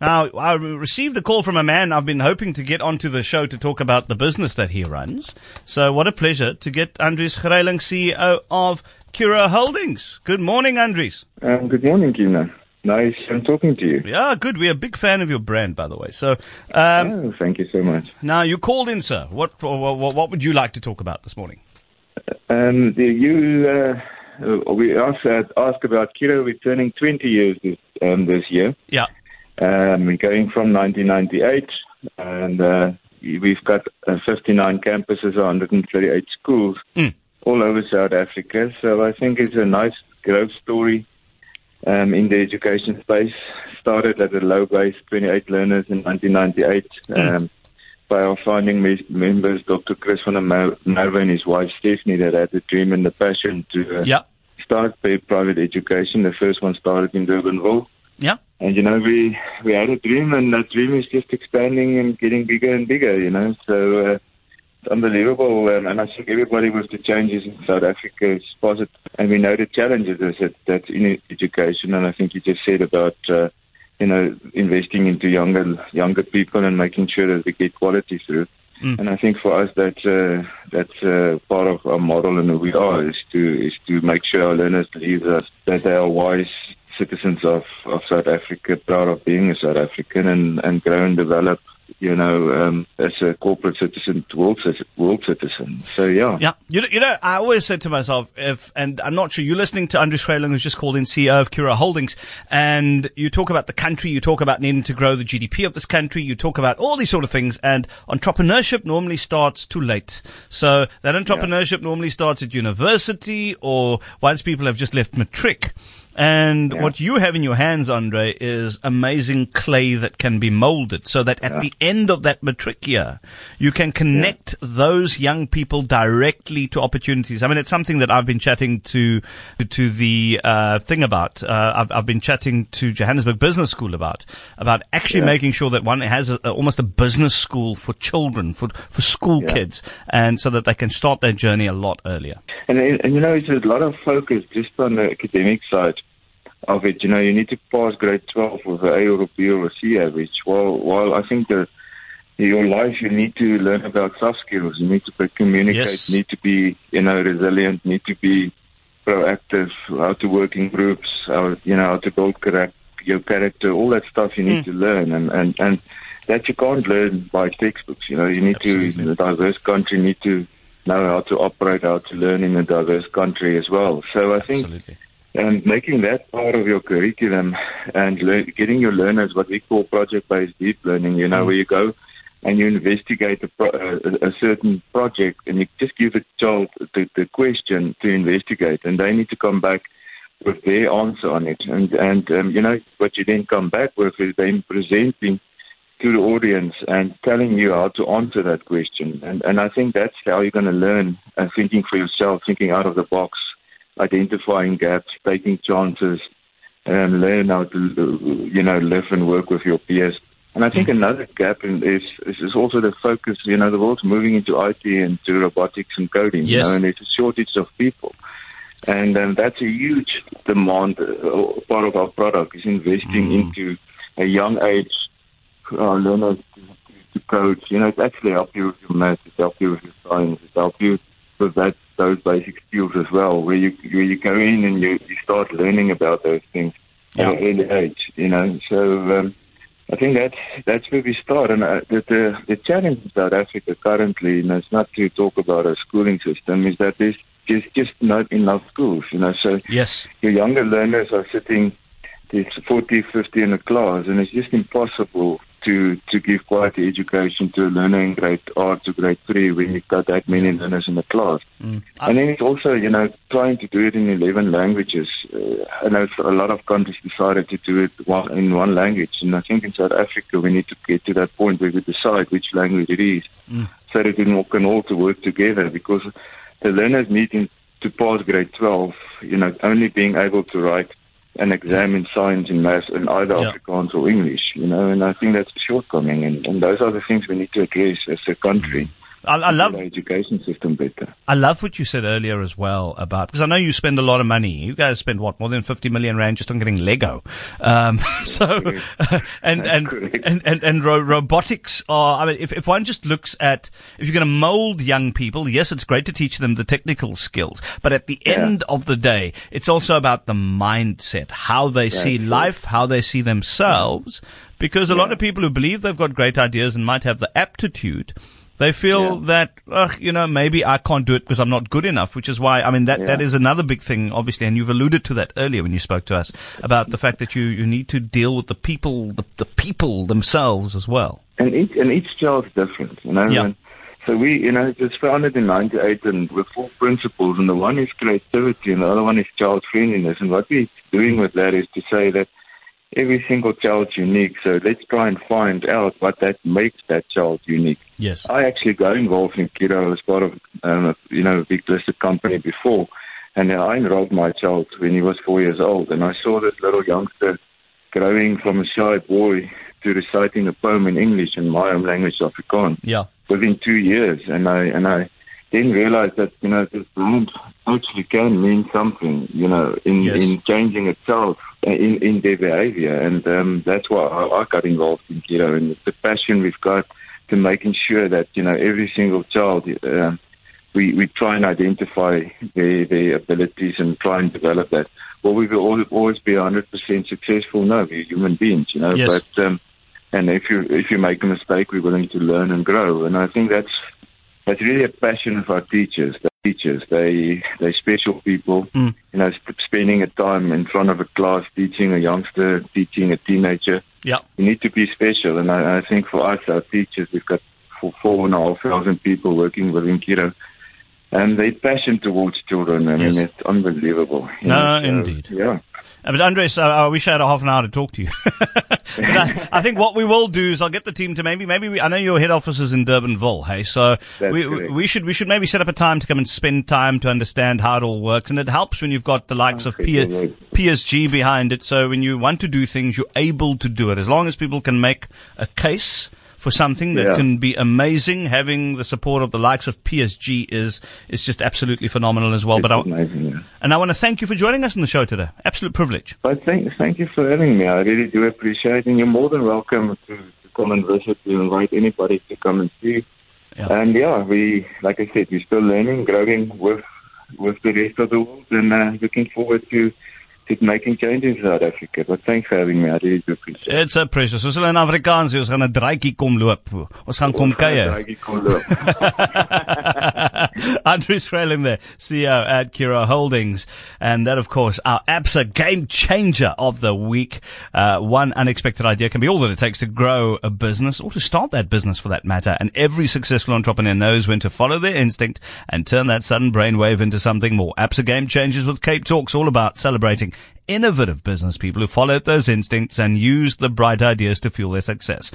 Now, I received a call from a man I've been hoping to get onto the show to talk about the business that he runs. So what a pleasure to get Andries Greyling, CEO of Curro Holdings. Good morning, Andries. Um, good morning, Kieno. Nice I'm talking to you. Yeah, good. We're a big fan of your brand, by the way. So, um, oh, thank you so much. Now, you called in, sir. What, what, what would you like to talk about this morning? Um, you, uh, we also asked about Curro. We're turning 20 years this, um, this year. Yeah. Um, we're going from 1998, and uh, we've got uh, 59 campuses, 138 schools mm. all over South Africa. So I think it's a nice growth story um, in the education space. Started at a low base, 28 learners in 1998. Mm. Um, by our founding members, Dr. Chris van der Merwe and his wife Stephanie, that had the dream and the passion to uh, yeah. start private education. The first one started in Durbanville. Yeah. And you know, we we had a dream, and that dream is just expanding and getting bigger and bigger. You know, so uh, it's unbelievable. Um, and I think everybody with the changes in South Africa is positive, and we know the challenges that that's in education. And I think you just said about. Uh, you know, investing into younger younger people and making sure that we get quality through. Mm. And I think for us, that uh, that's uh, part of our model and who we are is to is to make sure our learners leave us that they are wise citizens of, of South Africa, proud of being a South African, and, and grow and develop you know, um, as a corporate citizen, world, world citizen. So yeah. Yeah. You know, you know, I always said to myself, if, and I'm not sure, you're listening to Andrew Greyling, who's just called in CEO of Curro Holdings, and you talk about the country, you talk about needing to grow the GDP of this country, you talk about all these sort of things, and entrepreneurship normally starts too late. So that entrepreneurship yeah. normally starts at university or once people have just left matric. And yeah. what you have in your hands, Andre, is amazing clay that can be molded so that at yeah. the end of that matric year, you can connect yeah. those young people directly to opportunities. I mean, it's something that I've been chatting to, to the, uh, thing about. Uh, I've, I've been chatting to Johannesburg Business School about, about actually making sure that one has a, almost a business school for children, for, for school kids, and so that they can start their journey a lot earlier. And, and you know, it's a lot of focus just on the academic side of it. You know, you need to pass grade 12 with an A or a B or a C average. While, while I think that in your life, you need to learn about soft skills. You need to communicate, yes. need to be, you know, resilient, need to be proactive, how to work in groups, how, you know, how to build character, your character, all that stuff you need mm. to learn. And, and, and that you can't learn by textbooks. You know, you need Absolutely. to, in a diverse country, need to know how to operate, how to learn in a diverse country as well. So I think Absolutely and making that part of your curriculum and le- getting your learners what we call project-based deep learning, you know, mm. where you go and you investigate a, pro- a, a, certain project and you just give the child the, the question to investigate and they need to come back with their answer on it. And, and um, you know, what you then come back with is then presenting to the audience and telling you how to answer that question. And, and I think that's how you're going to learn and thinking for yourself, thinking out of the box identifying gaps, taking chances, and learn how to, you know, live and work with your peers. And I think mm-hmm. another gap in is, is also the focus. You know, the world's moving into IT and to robotics and coding. Yes. You know, and there's a shortage of people, and um, that's a huge demand. Uh, part of our product is investing mm. into a young age uh, learners to, to, to code. You know, it's actually help you with your math, it's help you with your science, it's help you with that those basic skills as well, where you where you go in and you, you start learning about those things yeah. at an early age. You know, so um, I think that's that's where we start. And uh, the, the the challenge in South Africa currently, and it's not to talk about a schooling system, is that there's just just not enough schools. You know, so yes, your younger learners are sitting. There's 40, 50 in a class, and it's just impossible to to give quality education to a learner in grade R to grade three when you've got that many learners in the class. Mm. And then it's also, you know, trying to do it in 11 languages. Uh, I know a lot of countries decided to do it one, in one language. And I think in South Africa we need to get to that point where we decide which language it is mm. so that we can all to work together because the learners need to pass grade 12, you know, only being able to write an exam in science and maths in either yeah. Afrikaans or English, you know, and I think that's a shortcoming, and, and those are the things we need to address as a country. I, I love the education system better. I love what you said earlier as well about because I know you spend a lot of money. You guys spend what more than fifty million rand just on getting Lego. Um, so and and, and and and ro- robotics are. I mean, if if one just looks at if you're going to mold young people, yes, it's great to teach them the technical skills, but at the Yeah. end of the day, it's also about the mindset, how they see life, how they see themselves. Because a lot of people who believe they've got great ideas and might have the aptitude, they feel Yeah. that, ugh, you know, maybe I can't do it because I'm not good enough, which is why, I mean, that, that Yeah. is another big thing, obviously, and you've alluded to that earlier when you spoke to us about the fact that you, you need to deal with the people, the, the people themselves as well. And each and each child's different, you know. Yeah. And so we, you know, it was founded in '98, and with four principles, and the one is creativity, and the other one is child friendliness. And what we're doing with that is to say that every single child's unique. So let's try and find out what that makes that child unique. Yes. I actually got involved in Curro as part of, um, a, you know, a big listed company before, and I enrolled my child when he was four years old, and I saw this little youngster growing from a shy boy to reciting a poem in English in my own language, Afrikaans, Yeah. within two years, and I and I then realized that you know this brand actually can mean something, you know, in Yes. in changing child uh, in in their behavior, and um, that's why I, I got involved in Curro, and the passion we've got to making sure that you know every single child. Um, we, we try and identify their, their abilities and try and develop that. Will we will al- always be 100% successful? No, we're human beings, you know. Yes. But um, and if you if you make a mistake, we're willing to learn and grow. And I think that's that's really a passion of our teachers. The teachers, they they special people. Mm. You know, spending a time in front of a class, teaching a youngster, teaching a teenager. Yeah. You need to be special. And I, I think for us, our teachers, we've got four, four and a half thousand people working within Curro. And their passion towards children, I Yes. mean, it's unbelievable. No, know, so, indeed. Yeah. Uh, But Andries, uh, I wish I had a half an hour to talk to you. I, I think what we will do is I'll get the team to maybe, maybe we, I know your head office is in Durbanville, hey, so That's we, correct. we should, we should maybe set up a time to come and spend time to understand how it all works. And it helps when you've got the likes of P-. PSG behind it. So when you want to do things, you're able to do it. As long as people can make a case for something that Yeah. can be amazing, having the support of the likes of PSG is, is just absolutely phenomenal as well. It's But I, amazing, yeah. and I want to thank you for joining us on the show today. Absolute privilege. But thank, thank you for having me. I really do appreciate it. And you're more than welcome to, to come and visit. We invite anybody to come and see. Yeah. And yeah, we, like I said, we're still learning, growing with with the rest of the world, and uh, looking forward to to making changes in South Africa. But thanks for having me. I really do appreciate it. It's a precious. Soos hulle in Afrikaans sê, ons gaan 'n draaitjie kom loop. Ons gaan kom kuier. Draaitjie kom loop. Andrew Swelling there, CEO at Curro Holdings. And that, of course, our ABSA game changer of the week. Uh, one unexpected idea can be all that it takes to grow a business or to start that business for that matter. And every successful entrepreneur knows when to follow their instinct and turn that sudden brainwave into something more. ABSA game changers with Cape Talks all about celebrating innovative business people who followed those instincts and used the bright ideas to fuel their success.